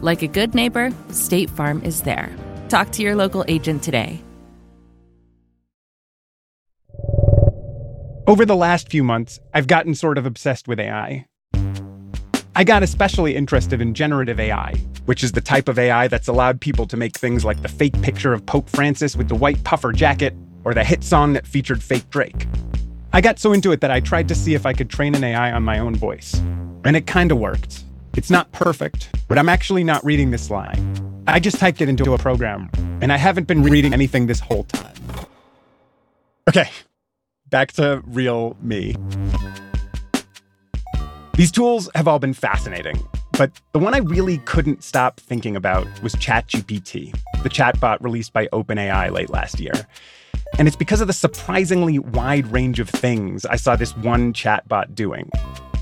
Like a good neighbor, State Farm is there. Talk to your local agent today. Over the last few months, I've gotten sort of obsessed with AI. I got especially interested in generative AI, which is the type of AI that's allowed people to make things like the fake picture of Pope Francis with the white puffer jacket or the hit song that featured fake Drake. I got so into it that I tried to see if I could train an AI on my own voice. And it kind of worked. It's not perfect, but I'm actually not reading this line. I just typed it into a program, and I haven't been reading anything this whole time. Okay, back to real me. These tools have all been fascinating, but the one I really couldn't stop thinking about was ChatGPT, the chatbot released by OpenAI late last year. And it's because of the surprisingly wide range of things I saw this one chatbot doing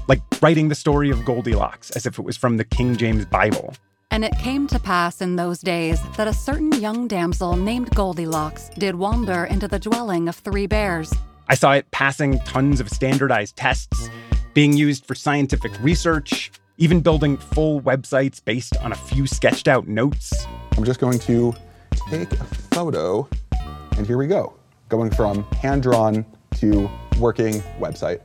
like writing the story of Goldilocks as if it was from the King James Bible. And it came to pass in those days that a certain young damsel named Goldilocks did wander into the dwelling of three bears. I saw it passing tons of standardized tests, being used for scientific research, even building full websites based on a few sketched out notes. I'm just going to take a photo, and here we go. Going from hand drawn to working website.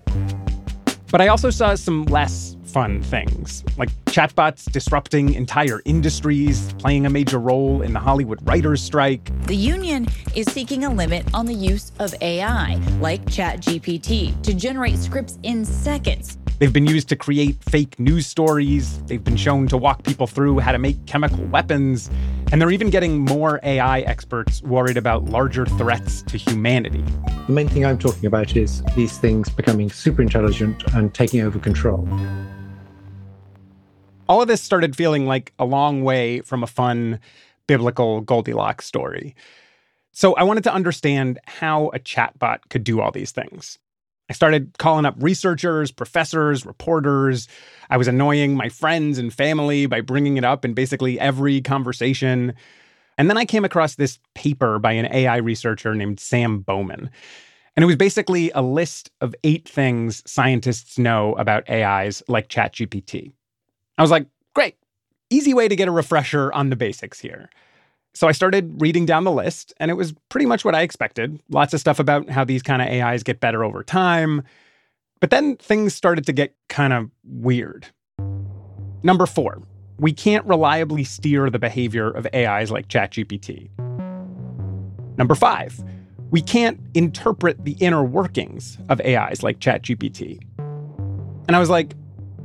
But I also saw some less fun things, like chatbots disrupting entire industries, playing a major role in the Hollywood writers' strike. The union is seeking a limit on the use of AI, like ChatGPT, to generate scripts in seconds. They've been used to create fake news stories. They've been shown to walk people through how to make chemical weapons. And they're even getting more AI experts worried about larger threats to humanity. The main thing I'm talking about is these things becoming super intelligent and taking over control. All of this started feeling like a long way from a fun biblical Goldilocks story. So I wanted to understand how a chatbot could do all these things. I started calling up researchers, professors, reporters. I was annoying my friends and family by bringing it up in basically every conversation. And then I came across this paper by an AI researcher named Sam Bowman. And it was basically a list of eight things scientists know about AIs like ChatGPT. I was like, great, easy way to get a refresher on the basics here. So I started reading down the list, and it was pretty much what I expected. Lots of stuff about how these kind of AIs get better over time. But then things started to get kind of weird. Number four, we can't reliably steer the behavior of AIs like ChatGPT. Number five, we can't interpret the inner workings of AIs like ChatGPT. And I was like,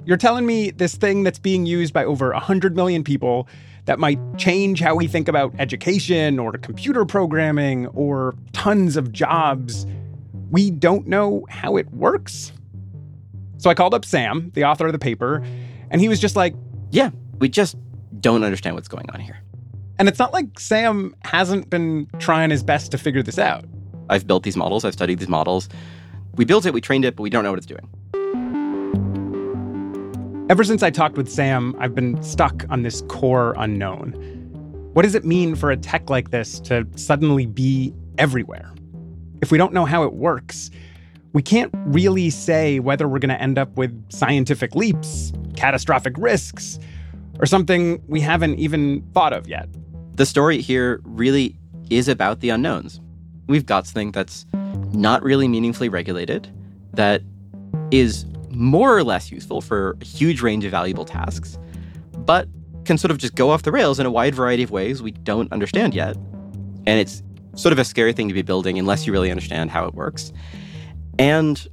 you're telling me this thing that's being used by over 100 million people that might change how we think about education or computer programming or tons of jobs. We don't know how it works. So I called up Sam, the author of the paper, and he was just like, Yeah, we just don't understand what's going on here. And it's not like Sam hasn't been trying his best to figure this out. I've built these models, I've studied these models. We built it, we trained it, but we don't know what it's doing. Ever since I talked with Sam, I've been stuck on this core unknown. What does it mean for a tech like this to suddenly be everywhere? If we don't know how it works, we can't really say whether we're going to end up with scientific leaps, catastrophic risks, or something we haven't even thought of yet. The story here really is about the unknowns. We've got something that's not really meaningfully regulated, that is more or less useful for a huge range of valuable tasks, but can sort of just go off the rails in a wide variety of ways we don't understand yet. And it's sort of a scary thing to be building unless you really understand how it works. And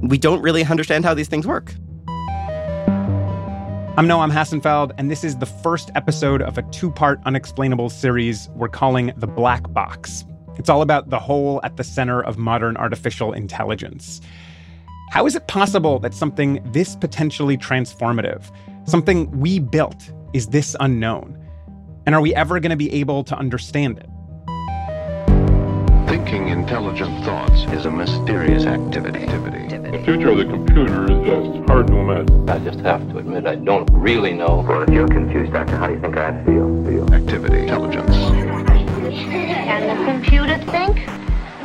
we don't really understand how these things work. I'm Noam Hassenfeld, and this is the first episode of a two part unexplainable series we're calling The Black Box. It's all about the hole at the center of modern artificial intelligence. How is it possible that something this potentially transformative, something we built, is this unknown? And are we ever going to be able to understand it? Thinking intelligent thoughts is a mysterious activity. The future of the computer is just hard to imagine. I just have to admit I don't really know. Well, if you're confused, Doctor, how do you think I feel? feel. Activity. Intelligence. Can the computer think?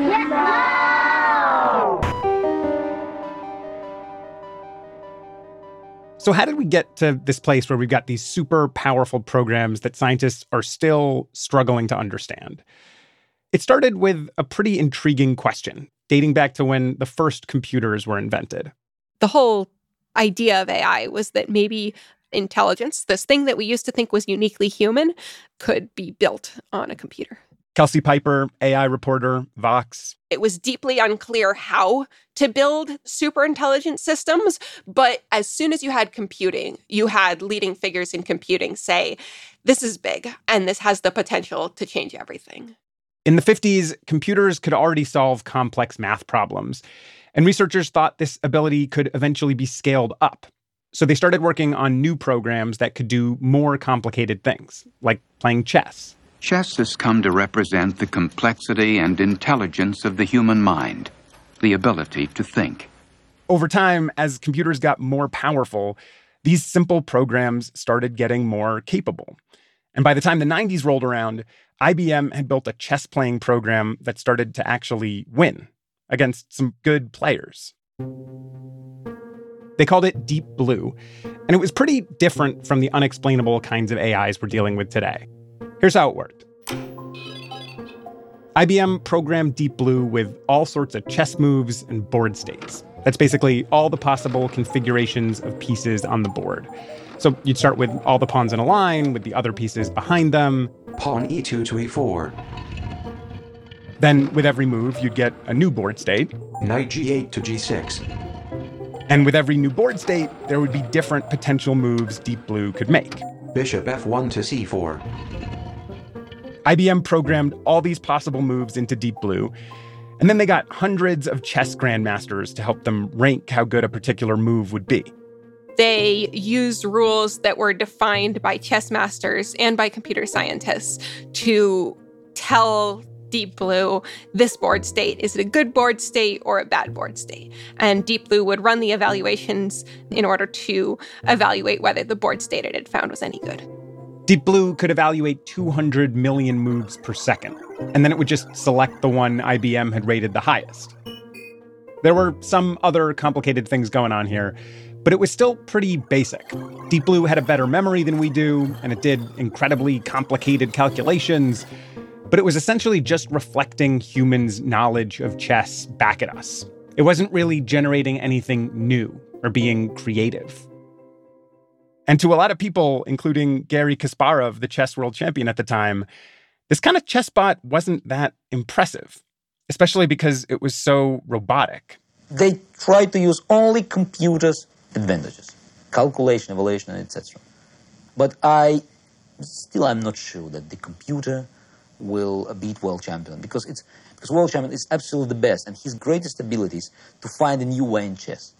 No! So, how did we get to this place where we've got these super powerful programs that scientists are still struggling to understand? It started with a pretty intriguing question dating back to when the first computers were invented. The whole idea of AI was that maybe intelligence, this thing that we used to think was uniquely human, could be built on a computer. Kelsey Piper, AI reporter, Vox. It was deeply unclear how to build super intelligent systems, but as soon as you had computing, you had leading figures in computing say, this is big and this has the potential to change everything. In the 50s, computers could already solve complex math problems, and researchers thought this ability could eventually be scaled up. So they started working on new programs that could do more complicated things, like playing chess. Chess has come to represent the complexity and intelligence of the human mind, the ability to think. Over time, as computers got more powerful, these simple programs started getting more capable. And by the time the 90s rolled around, IBM had built a chess playing program that started to actually win against some good players. They called it Deep Blue, and it was pretty different from the unexplainable kinds of AIs we're dealing with today. Here's how it worked IBM programmed Deep Blue with all sorts of chess moves and board states. That's basically all the possible configurations of pieces on the board. So you'd start with all the pawns in a line, with the other pieces behind them. Pawn e2 to e4. Then, with every move, you'd get a new board state. Knight g8 to g6. And with every new board state, there would be different potential moves Deep Blue could make. Bishop f1 to c4. IBM programmed all these possible moves into Deep Blue, and then they got hundreds of chess grandmasters to help them rank how good a particular move would be. They used rules that were defined by chess masters and by computer scientists to tell Deep Blue this board state. Is it a good board state or a bad board state? And Deep Blue would run the evaluations in order to evaluate whether the board state it had found was any good. Deep Blue could evaluate 200 million moves per second, and then it would just select the one IBM had rated the highest. There were some other complicated things going on here, but it was still pretty basic. Deep Blue had a better memory than we do, and it did incredibly complicated calculations, but it was essentially just reflecting humans' knowledge of chess back at us. It wasn't really generating anything new or being creative. And to a lot of people, including Garry Kasparov, the chess world champion at the time, this kind of chessbot wasn't that impressive, especially because it was so robotic. They tried to use only computers advantages calculation, evaluation, etc. But I still I'm not sure that the computer will beat world champion because it's because world champion is absolutely the best and his greatest ability is to find a new way in chess.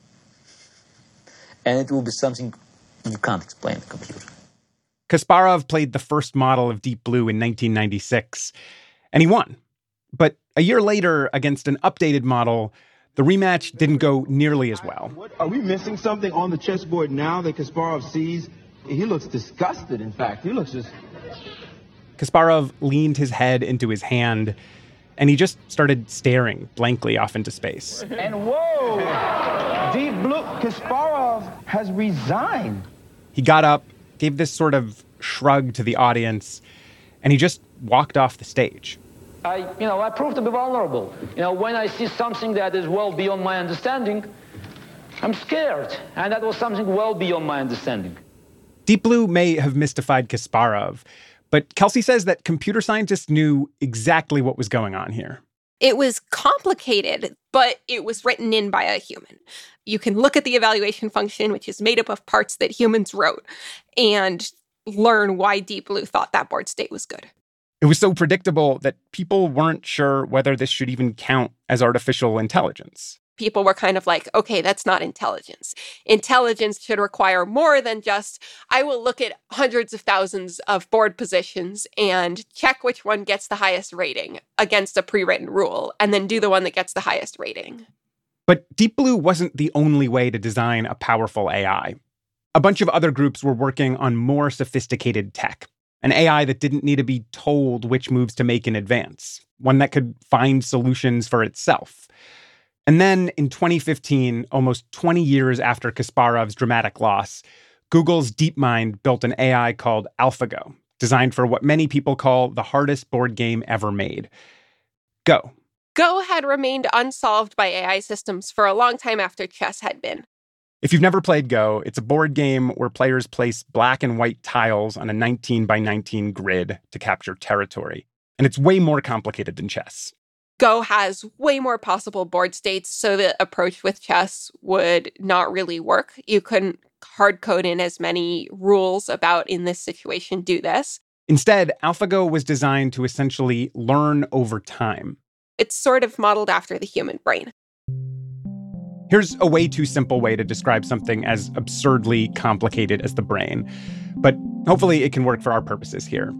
And it will be something you can't explain the computer. Kasparov played the first model of Deep Blue in 1996 and he won. But a year later against an updated model, the rematch didn't go nearly as well. Are we missing something on the chessboard now that Kasparov sees? He looks disgusted, in fact. He looks just. Kasparov leaned his head into his hand and he just started staring blankly off into space. And whoa! Deep Blue, Kasparov has resigned. He got up, gave this sort of shrug to the audience, and he just walked off the stage. I, you know, I prove to be vulnerable. You know, when I see something that is well beyond my understanding, I'm scared. And that was something well beyond my understanding. Deep Blue may have mystified Kasparov, but Kelsey says that computer scientists knew exactly what was going on here. It was complicated, but it was written in by a human. You can look at the evaluation function, which is made up of parts that humans wrote, and learn why Deep Blue thought that board state was good. It was so predictable that people weren't sure whether this should even count as artificial intelligence. People were kind of like, okay, that's not intelligence. Intelligence should require more than just, I will look at hundreds of thousands of board positions and check which one gets the highest rating against a pre written rule, and then do the one that gets the highest rating. But Deep Blue wasn't the only way to design a powerful AI. A bunch of other groups were working on more sophisticated tech, an AI that didn't need to be told which moves to make in advance, one that could find solutions for itself. And then in 2015, almost 20 years after Kasparov's dramatic loss, Google's DeepMind built an AI called AlphaGo, designed for what many people call the hardest board game ever made Go. Go had remained unsolved by AI systems for a long time after chess had been. If you've never played Go, it's a board game where players place black and white tiles on a 19 by 19 grid to capture territory. And it's way more complicated than chess. Go has way more possible board states, so the approach with chess would not really work. You couldn't hard code in as many rules about in this situation, do this. Instead, AlphaGo was designed to essentially learn over time. It's sort of modeled after the human brain. Here's a way too simple way to describe something as absurdly complicated as the brain, but hopefully it can work for our purposes here.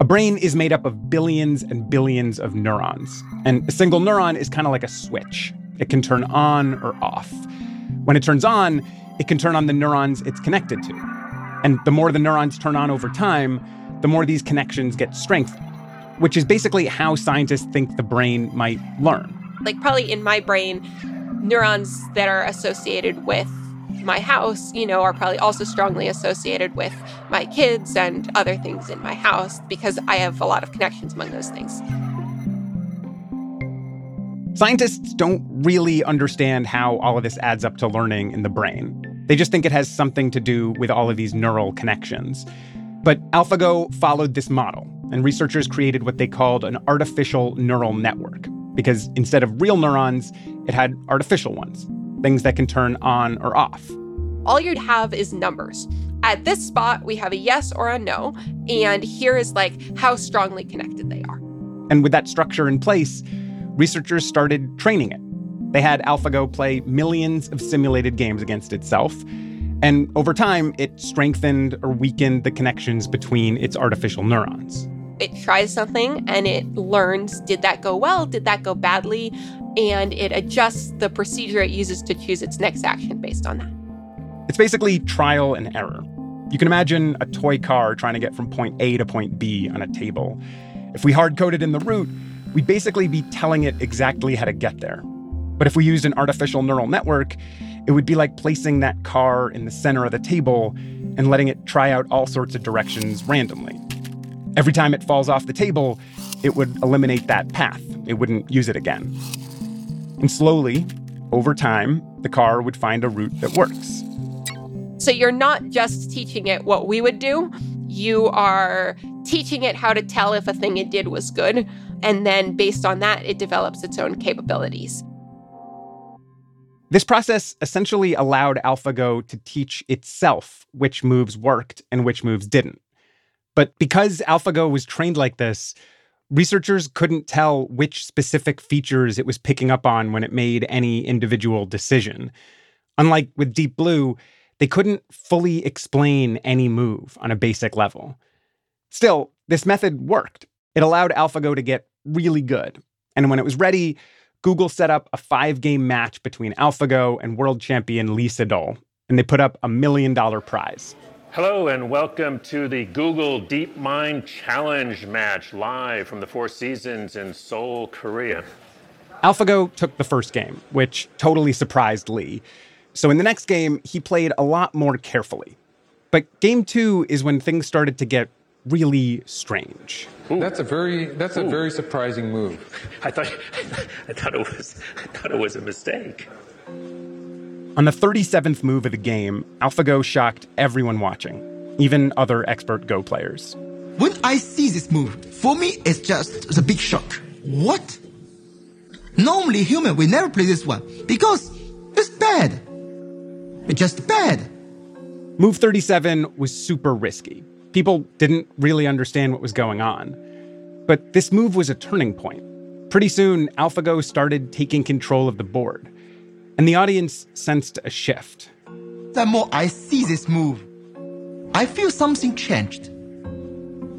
A brain is made up of billions and billions of neurons, and a single neuron is kind of like a switch. It can turn on or off. When it turns on, it can turn on the neurons it's connected to. And the more the neurons turn on over time, the more these connections get strengthened, which is basically how scientists think the brain might learn. Like, probably in my brain, neurons that are associated with my house, you know, are probably also strongly associated with my kids and other things in my house because I have a lot of connections among those things. Scientists don't really understand how all of this adds up to learning in the brain. They just think it has something to do with all of these neural connections. But AlphaGo followed this model, and researchers created what they called an artificial neural network because instead of real neurons, it had artificial ones, things that can turn on or off. All you'd have is numbers. At this spot, we have a yes or a no, and here is like how strongly connected they are. And with that structure in place, researchers started training it. They had AlphaGo play millions of simulated games against itself, and over time, it strengthened or weakened the connections between its artificial neurons it tries something and it learns did that go well, did that go badly, and it adjusts the procedure it uses to choose its next action based on that. It's basically trial and error. You can imagine a toy car trying to get from point A to point B on a table. If we hard coded in the route, we'd basically be telling it exactly how to get there. But if we used an artificial neural network, it would be like placing that car in the center of the table and letting it try out all sorts of directions randomly. Every time it falls off the table, it would eliminate that path. It wouldn't use it again. And slowly, over time, the car would find a route that works. So you're not just teaching it what we would do, you are teaching it how to tell if a thing it did was good. And then based on that, it develops its own capabilities. This process essentially allowed AlphaGo to teach itself which moves worked and which moves didn't. But because AlphaGo was trained like this, researchers couldn't tell which specific features it was picking up on when it made any individual decision. Unlike with Deep Blue, they couldn't fully explain any move on a basic level. Still, this method worked. It allowed AlphaGo to get really good. And when it was ready, Google set up a five game match between AlphaGo and world champion Lee Sedol, and they put up a million dollar prize. Hello and welcome to the Google DeepMind Challenge match live from the Four Seasons in Seoul, Korea. AlphaGo took the first game, which totally surprised Lee. So in the next game, he played a lot more carefully. But game two is when things started to get really strange. Ooh. That's a very that's Ooh. a very surprising move. I thought I thought it was I thought it was a mistake. On the 37th move of the game, AlphaGo shocked everyone watching. even other expert Go players. When I see this move, for me, it's just a big shock. What? Normally, human will never play this one because it's bad. It's just bad. Move 37 was super risky. People didn't really understand what was going on. But this move was a turning point. Pretty soon, AlphaGo started taking control of the board, and the audience sensed a shift. The more I see this move, I feel something changed.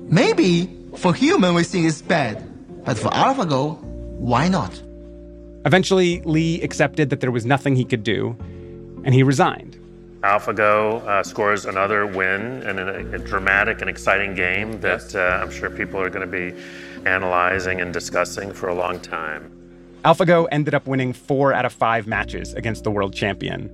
Maybe for human we think it's bad, but for AlphaGo, why not? Eventually, Lee accepted that there was nothing he could do, and he resigned. AlphaGo uh, scores another win in a, a, dramatic and exciting game that uh, I'm sure people are going to be analyzing and discussing for a long time. AlphaGo ended up winning four out of five matches against the world champion,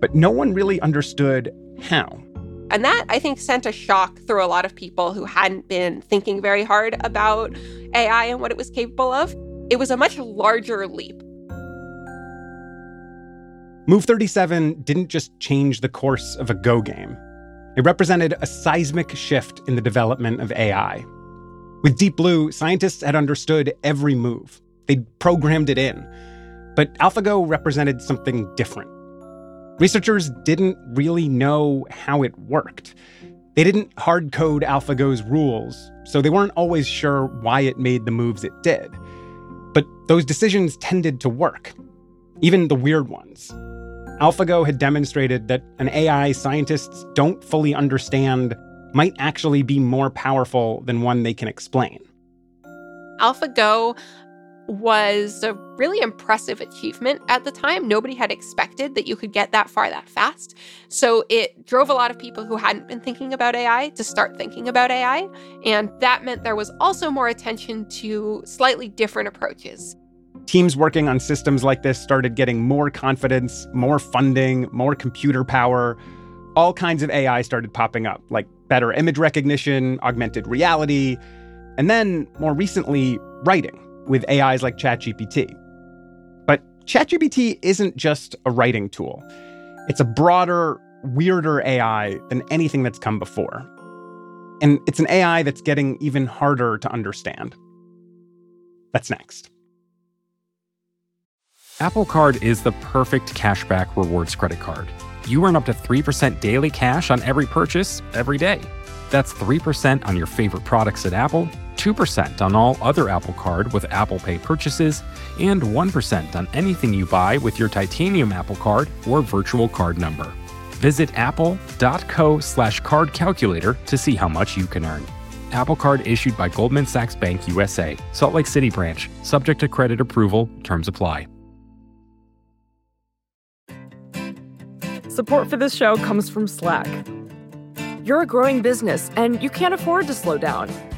but no one really understood how. And that, I think, sent a shock through a lot of people who hadn't been thinking very hard about AI and what it was capable of. It was a much larger leap. Move 37 didn't just change the course of a Go game, it represented a seismic shift in the development of AI. With Deep Blue, scientists had understood every move, they'd programmed it in. But AlphaGo represented something different. Researchers didn't really know how it worked. They didn't hard code AlphaGo's rules, so they weren't always sure why it made the moves it did. But those decisions tended to work, even the weird ones. AlphaGo had demonstrated that an AI scientists don't fully understand might actually be more powerful than one they can explain. AlphaGo was a really impressive achievement at the time. Nobody had expected that you could get that far that fast. So it drove a lot of people who hadn't been thinking about AI to start thinking about AI. And that meant there was also more attention to slightly different approaches. Teams working on systems like this started getting more confidence, more funding, more computer power. All kinds of AI started popping up, like better image recognition, augmented reality, and then more recently, writing with AIs like ChatGPT. But ChatGPT isn't just a writing tool, it's a broader, weirder AI than anything that's come before. And it's an AI that's getting even harder to understand. That's next. Apple Card is the perfect cashback rewards credit card. You earn up to 3% daily cash on every purchase every day. That's 3% on your favorite products at Apple, 2% on all other Apple Card with Apple Pay purchases, and 1% on anything you buy with your titanium Apple Card or virtual card number. Visit apple.co slash card calculator to see how much you can earn. Apple Card issued by Goldman Sachs Bank USA, Salt Lake City branch, subject to credit approval, terms apply. Support for this show comes from Slack. You're a growing business and you can't afford to slow down.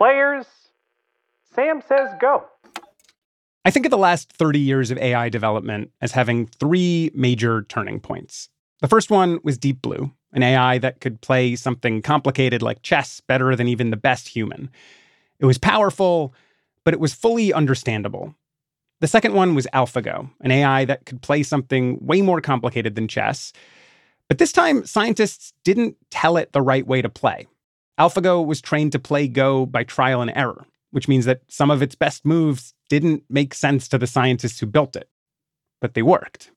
Players, Sam says go. I think of the last 30 years of AI development as having three major turning points. The first one was Deep Blue, an AI that could play something complicated like chess better than even the best human. It was powerful, but it was fully understandable. The second one was AlphaGo, an AI that could play something way more complicated than chess. But this time, scientists didn't tell it the right way to play. AlphaGo was trained to play Go by trial and error, which means that some of its best moves didn't make sense to the scientists who built it, but they worked.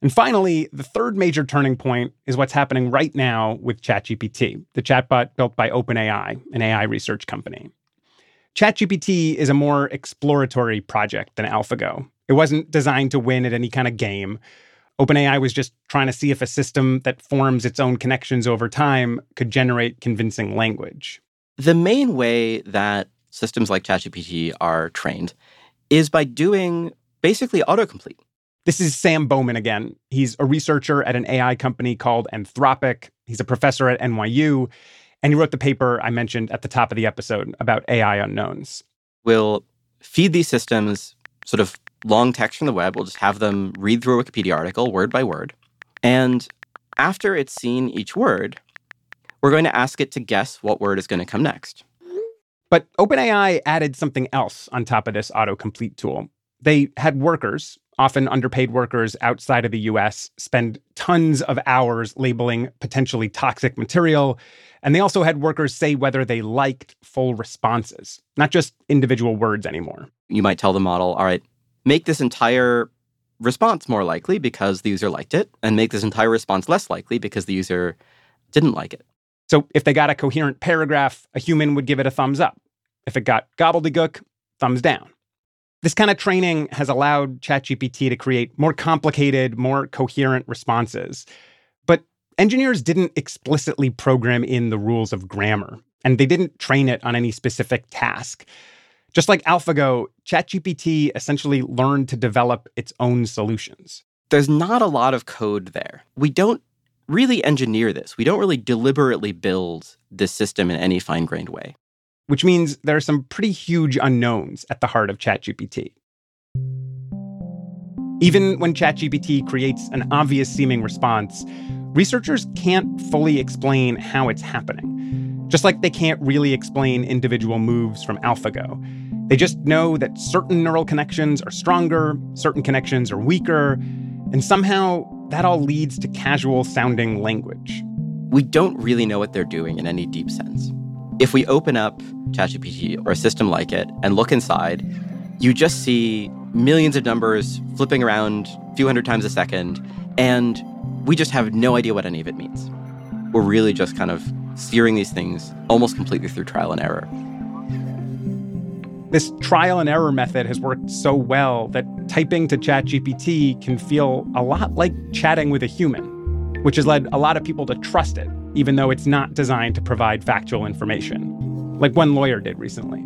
And finally, the third major turning point is what's happening right now with ChatGPT, the chatbot built by OpenAI, an AI research company. ChatGPT is a more exploratory project than AlphaGo. It wasn't designed to win at any kind of game. OpenAI was just trying to see if a system that forms its own connections over time could generate convincing language. The main way that systems like ChatGPT are trained is by doing basically autocomplete. This is Sam Bowman again. He's a researcher at an AI company called Anthropic. He's a professor at NYU, and he wrote the paper I mentioned at the top of the episode about AI unknowns. We'll feed these systems sort of long text from the web. We'll just have them read through a Wikipedia article word by word. And after it's seen each word, we're going to ask it to guess what word is going to come next. But OpenAI added something else on top of this autocomplete tool. They had workers often underpaid workers outside of the US spend tons of hours labeling potentially toxic material. And they also had workers say whether they liked full responses, not just individual words anymore. You might tell the model, all right, make this entire response more likely because the user liked it, and make this entire response less likely because the user didn't like it. So if they got a coherent paragraph, a human would give it a thumbs up. If it got gobbledygook, thumbs down. This kind of training has allowed ChatGPT to create more complicated, more coherent responses. But engineers didn't explicitly program in the rules of grammar, and they didn't train it on any specific task. Just like AlphaGo, ChatGPT essentially learned to develop its own solutions. There's not a lot of code there. We don't really engineer this. We don't really deliberately build this system in any fine grained way which means there are some pretty huge unknowns at the heart of ChatGPT. Even when ChatGPT creates an obvious seeming response, researchers can't fully explain how it's happening. Just like they can't really explain individual moves from AlphaGo. They just know that certain neural connections are stronger, certain connections are weaker, and somehow that all leads to casual sounding language. We don't really know what they're doing in any deep sense. If we open up ChatGPT or a system like it and look inside, you just see millions of numbers flipping around a few hundred times a second, and we just have no idea what any of it means. We're really just kind of steering these things almost completely through trial and error. This trial and error method has worked so well that typing to ChatGPT can feel a lot like chatting with a human, which has led a lot of people to trust it even though it's not designed to provide factual information, like one lawyer did recently.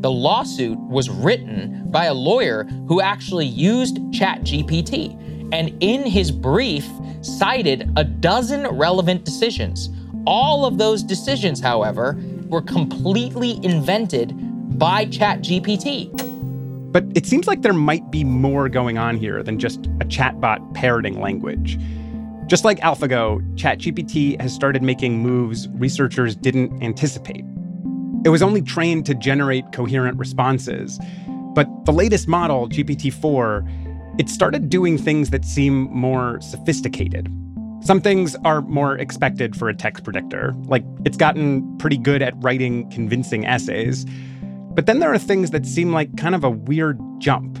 The lawsuit was written by a lawyer who actually used ChatGPT and in his brief cited a dozen relevant decisions. All of those decisions, however, were completely invented by ChatGPT. But it seems like there might be more going on here than just a chatbot parroting language. Just like AlphaGo, ChatGPT has started making moves researchers didn't anticipate. It was only trained to generate coherent responses, but the latest model, GPT-4, it started doing things that seem more sophisticated. Some things are more expected for a text predictor, like it's gotten pretty good at writing convincing essays. But then there are things that seem like kind of a weird jump.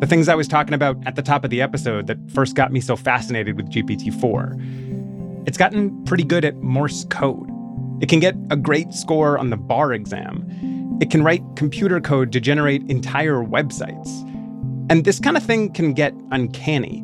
The things I was talking about at the top of the episode that first got me so fascinated with GPT 4. It's gotten pretty good at Morse code. It can get a great score on the bar exam. It can write computer code to generate entire websites. And this kind of thing can get uncanny.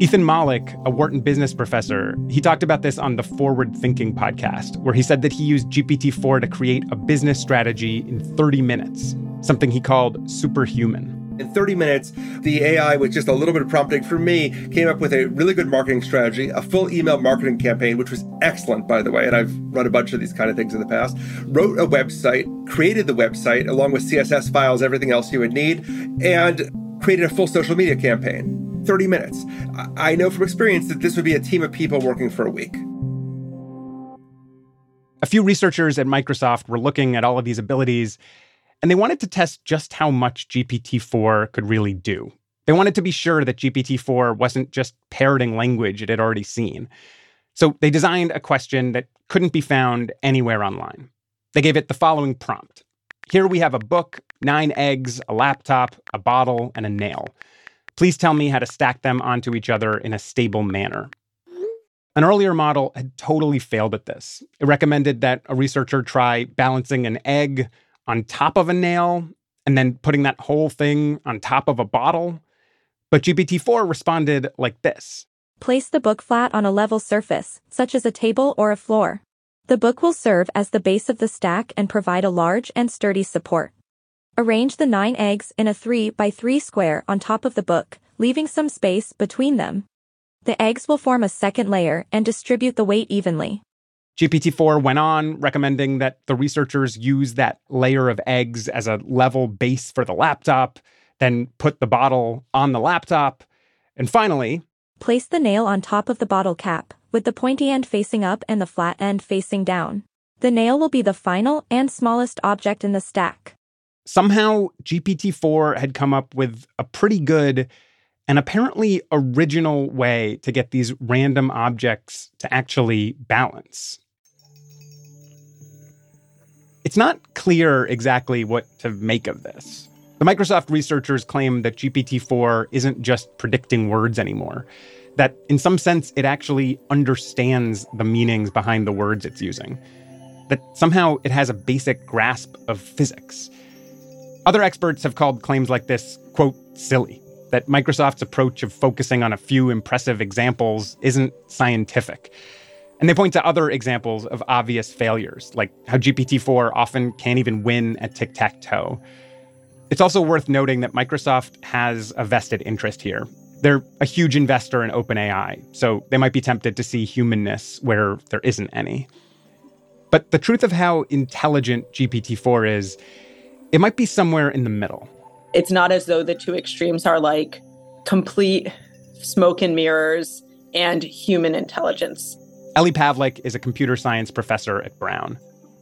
Ethan Mollick, a Wharton business professor, he talked about this on the Forward Thinking podcast, where he said that he used GPT 4 to create a business strategy in 30 minutes, something he called superhuman. In 30 minutes, the AI, with just a little bit of prompting from me, came up with a really good marketing strategy, a full email marketing campaign, which was excellent, by the way. And I've run a bunch of these kind of things in the past. Wrote a website, created the website along with CSS files, everything else you would need, and created a full social media campaign. 30 minutes. I know from experience that this would be a team of people working for a week. A few researchers at Microsoft were looking at all of these abilities and they wanted to test just how much GPT 4 could really do. They wanted to be sure that GPT 4 wasn't just parroting language it had already seen. So they designed a question that couldn't be found anywhere online. They gave it the following prompt Here we have a book, nine eggs, a laptop, a bottle, and a nail. Please tell me how to stack them onto each other in a stable manner. An earlier model had totally failed at this. It recommended that a researcher try balancing an egg, on top of a nail and then putting that whole thing on top of a bottle. But GPT 4 responded like this Place the book flat on a level surface, such as a table or a floor. The book will serve as the base of the stack and provide a large and sturdy support. Arrange the nine eggs in a 3 by 3 square on top of the book, leaving some space between them. The eggs will form a second layer and distribute the weight evenly. GPT 4 went on, recommending that the researchers use that layer of eggs as a level base for the laptop, then put the bottle on the laptop, and finally, Place the nail on top of the bottle cap, with the pointy end facing up and the flat end facing down. The nail will be the final and smallest object in the stack. Somehow GPT 4 had come up with a pretty good and apparently original way to get these random objects to actually balance. It's not clear exactly what to make of this. The Microsoft researchers claim that GPT 4 isn't just predicting words anymore, that in some sense it actually understands the meanings behind the words it's using, that somehow it has a basic grasp of physics. Other experts have called claims like this, quote, silly, that Microsoft's approach of focusing on a few impressive examples isn't scientific. And they point to other examples of obvious failures, like how GPT 4 often can't even win at tic tac toe. It's also worth noting that Microsoft has a vested interest here. They're a huge investor in OpenAI, so they might be tempted to see humanness where there isn't any. But the truth of how intelligent GPT 4 is, it might be somewhere in the middle. It's not as though the two extremes are like complete smoke and mirrors and human intelligence. Ellie Pavlik is a computer science professor at Brown.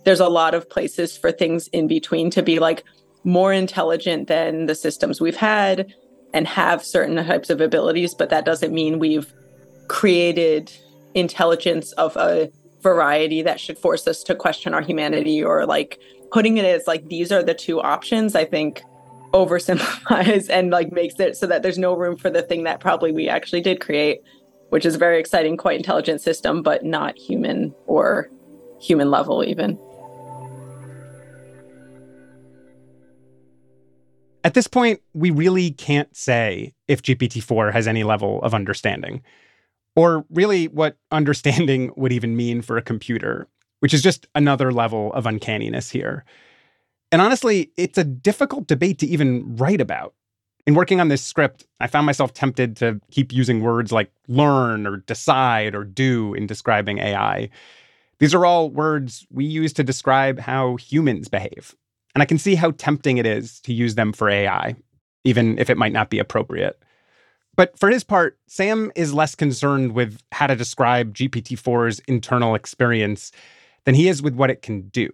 There's a lot of places for things in between to be like more intelligent than the systems we've had and have certain types of abilities, but that doesn't mean we've created intelligence of a variety that should force us to question our humanity or like putting it as like these are the two options, I think oversimplifies and like makes it so that there's no room for the thing that probably we actually did create, which is a very exciting, quite intelligent system, but not human or human level even. At this point, we really can't say if GPT 4 has any level of understanding, or really what understanding would even mean for a computer, which is just another level of uncanniness here. And honestly, it's a difficult debate to even write about. In working on this script, I found myself tempted to keep using words like learn or decide or do in describing AI. These are all words we use to describe how humans behave. And I can see how tempting it is to use them for AI, even if it might not be appropriate. But for his part, Sam is less concerned with how to describe GPT 4's internal experience than he is with what it can do.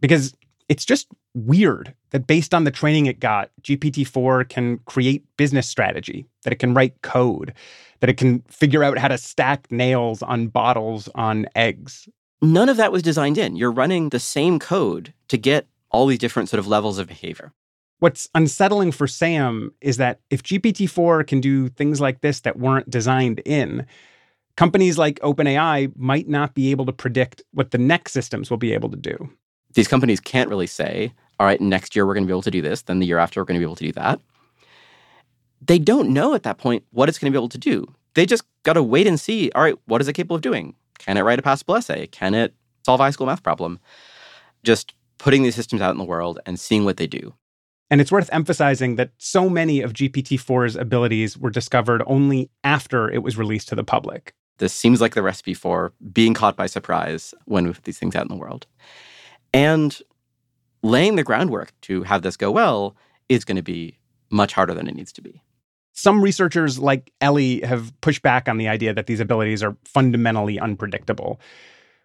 Because it's just weird that based on the training it got, GPT 4 can create business strategy, that it can write code, that it can figure out how to stack nails on bottles on eggs. None of that was designed in. You're running the same code to get all these different sort of levels of behavior. What's unsettling for Sam is that if GPT 4 can do things like this that weren't designed in, companies like OpenAI might not be able to predict what the next systems will be able to do. These companies can't really say, all right, next year we're going to be able to do this, then the year after we're going to be able to do that. They don't know at that point what it's going to be able to do. They just got to wait and see, all right, what is it capable of doing? Can it write a passable essay? Can it solve a high school math problem? Just putting these systems out in the world and seeing what they do. And it's worth emphasizing that so many of GPT 4's abilities were discovered only after it was released to the public. This seems like the recipe for being caught by surprise when we put these things out in the world. And laying the groundwork to have this go well is going to be much harder than it needs to be. Some researchers, like Ellie, have pushed back on the idea that these abilities are fundamentally unpredictable.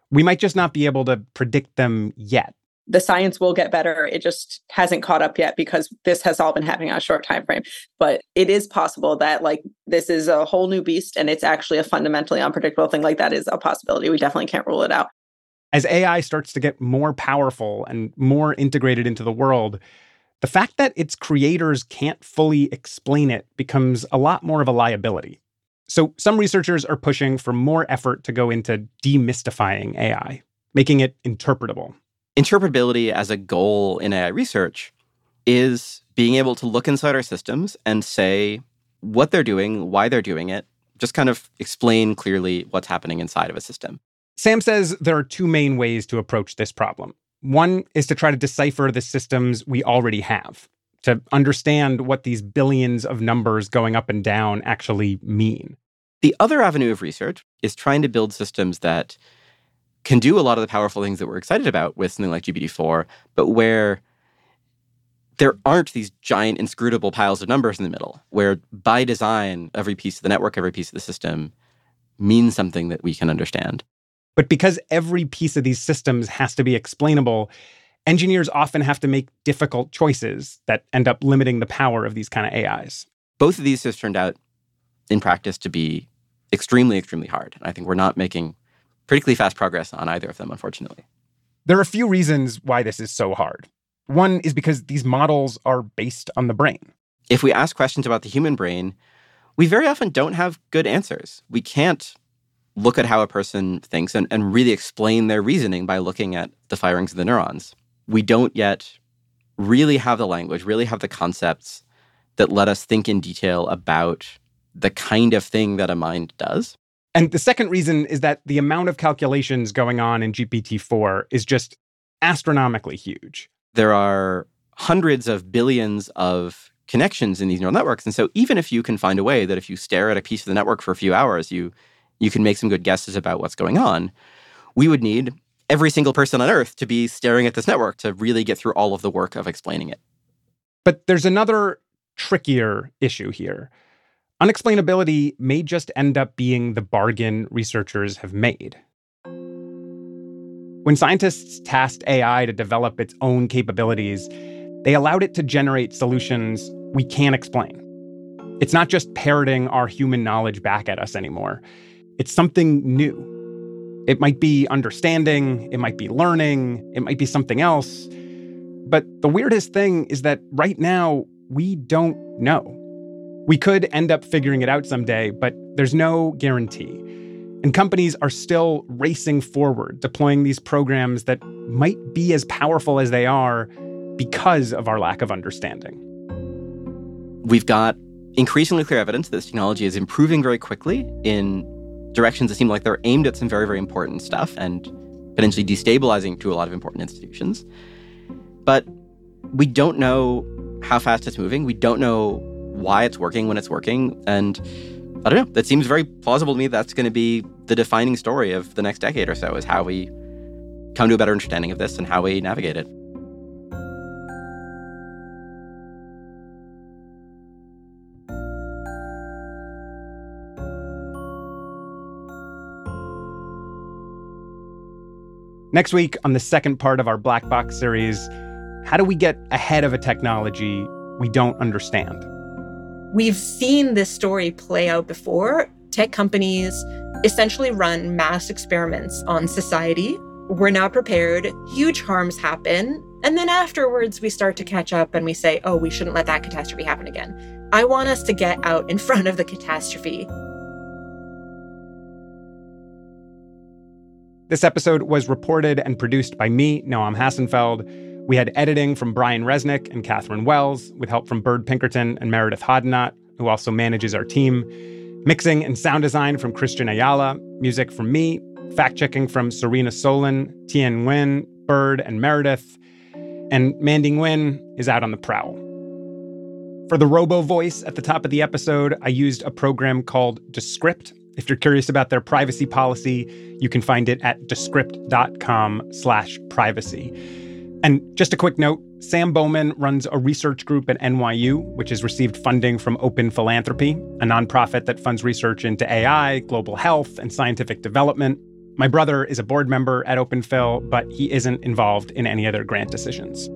We might just not be able to predict them yet the science will get better. It just hasn't caught up yet because this has all been happening on a short time frame but it is possible that like this is a whole new beast and it's actually a fundamentally unpredictable thing. Like that is a possibility. We definitely can't rule it out. As ai starts to get more powerful and more integrated into the world the fact that its creators can't fully explain it becomes a lot more of a liability. So some researchers are pushing for more effort to go into demystifying ai making it interpretable interpretability as a goal in AI research is being able to look inside our systems and say what they're doing, why they're doing it, just kind of explain clearly what's happening inside of a system. Sam says there are two main ways to approach this problem. One is to try to decipher the systems we already have, to understand what these billions of numbers going up and down actually mean. The other avenue of research is trying to build systems that can do a lot of the powerful things that we're excited about with something like GPT-4, but where there aren't these giant inscrutable piles of numbers in the middle, where by design, every piece of the network, every piece of the system means something that we can understand. But because every piece of these systems has to be explainable, engineers often have to make difficult choices that end up limiting the power of these kind of AIs. Both of these have turned out in practice to be extremely, extremely hard. And I think we're not making particularly fast progress on either of them, unfortunately. There are a few reasons why this is so hard. One is because these models are based on the brain. If we ask questions about the human brain, we very often don't have good answers. We can't look at how a person thinks and, and really explain their reasoning by looking at the firings of the neurons. We don't yet really have the language, really have the concepts that let us think in detail about the kind of thing that a mind does. And the second reason is that the amount of calculations going on in GPT 4 is just astronomically huge. There are hundreds of billions of connections in these neural networks. And so even if you can find a way that if you stare at a piece of the network for a few hours, you you can make some good guesses about what's going on, we would need every single person on earth to be staring at this network to really get through all of the work of explaining it. But there's another trickier issue here. Unexplainability may just end up being the bargain researchers have made. When scientists tasked AI to develop its own capabilities, they allowed it to generate solutions we can't explain. It's not just parroting our human knowledge back at us anymore. It's something new. It might be understanding, it might be learning, it might be something else. But the weirdest thing is that right now, we don't know. We could end up figuring it out someday, but there's no guarantee. And companies are still racing forward, deploying these programs that might be as powerful as they are because of our lack of understanding. We've got increasingly clear evidence that this technology is improving very quickly in directions that seem like they're aimed at some very, very important stuff and potentially destabilizing to a lot of important institutions. But we don't know how fast it's moving. We don't know why it's working when it's working. And I don't know. That seems very plausible to me. That's going to be the defining story of the next decade or so is how we come to a better understanding of this and how we navigate it. Next week, on the second part of our Black Box series, how do we get ahead of a technology we don't understand? We've seen this story play out before. Tech companies essentially run mass experiments on society. We're not prepared, huge harms happen, and then afterwards we start to catch up and we say, oh, we shouldn't let that catastrophe happen again. I want us to get out in front of the catastrophe. This episode was reported and produced by me, Noam Hassenfeld. We had editing from Brian Resnick and Catherine Wells, with help from Bird Pinkerton and Meredith Hodnot, who also manages our team. Mixing and sound design from Christian Ayala, music from me, fact checking from Serena Solin, Tian Nguyen, Bird, and Meredith. And Mandy Nguyen is out on the prowl. For the robo voice at the top of the episode, I used a program called Descript if you're curious about their privacy policy, you can find it at descript.com slash privacy. And just a quick note, Sam Bowman runs a research group at NYU, which has received funding from Open Philanthropy, a nonprofit that funds research into AI, global health, and scientific development. My brother is a board member at OpenPhil, but he isn't involved in any other grant decisions.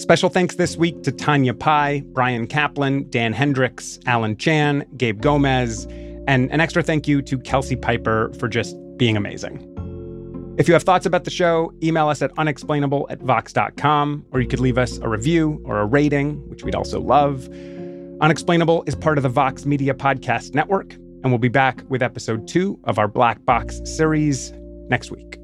Special thanks this week to Tanya Pai, Brian Kaplan, Dan Hendrycks, Alan Chan, Gabe Gomez, and an extra thank you to Kelsey Piper for just being amazing. If you have thoughts about the show, email us at unexplainable at vox.com, or you could leave us a review or a rating, which we'd also love. Unexplainable is part of the Vox Media Podcast Network, and we'll be back with episode two of our Black Box series next week.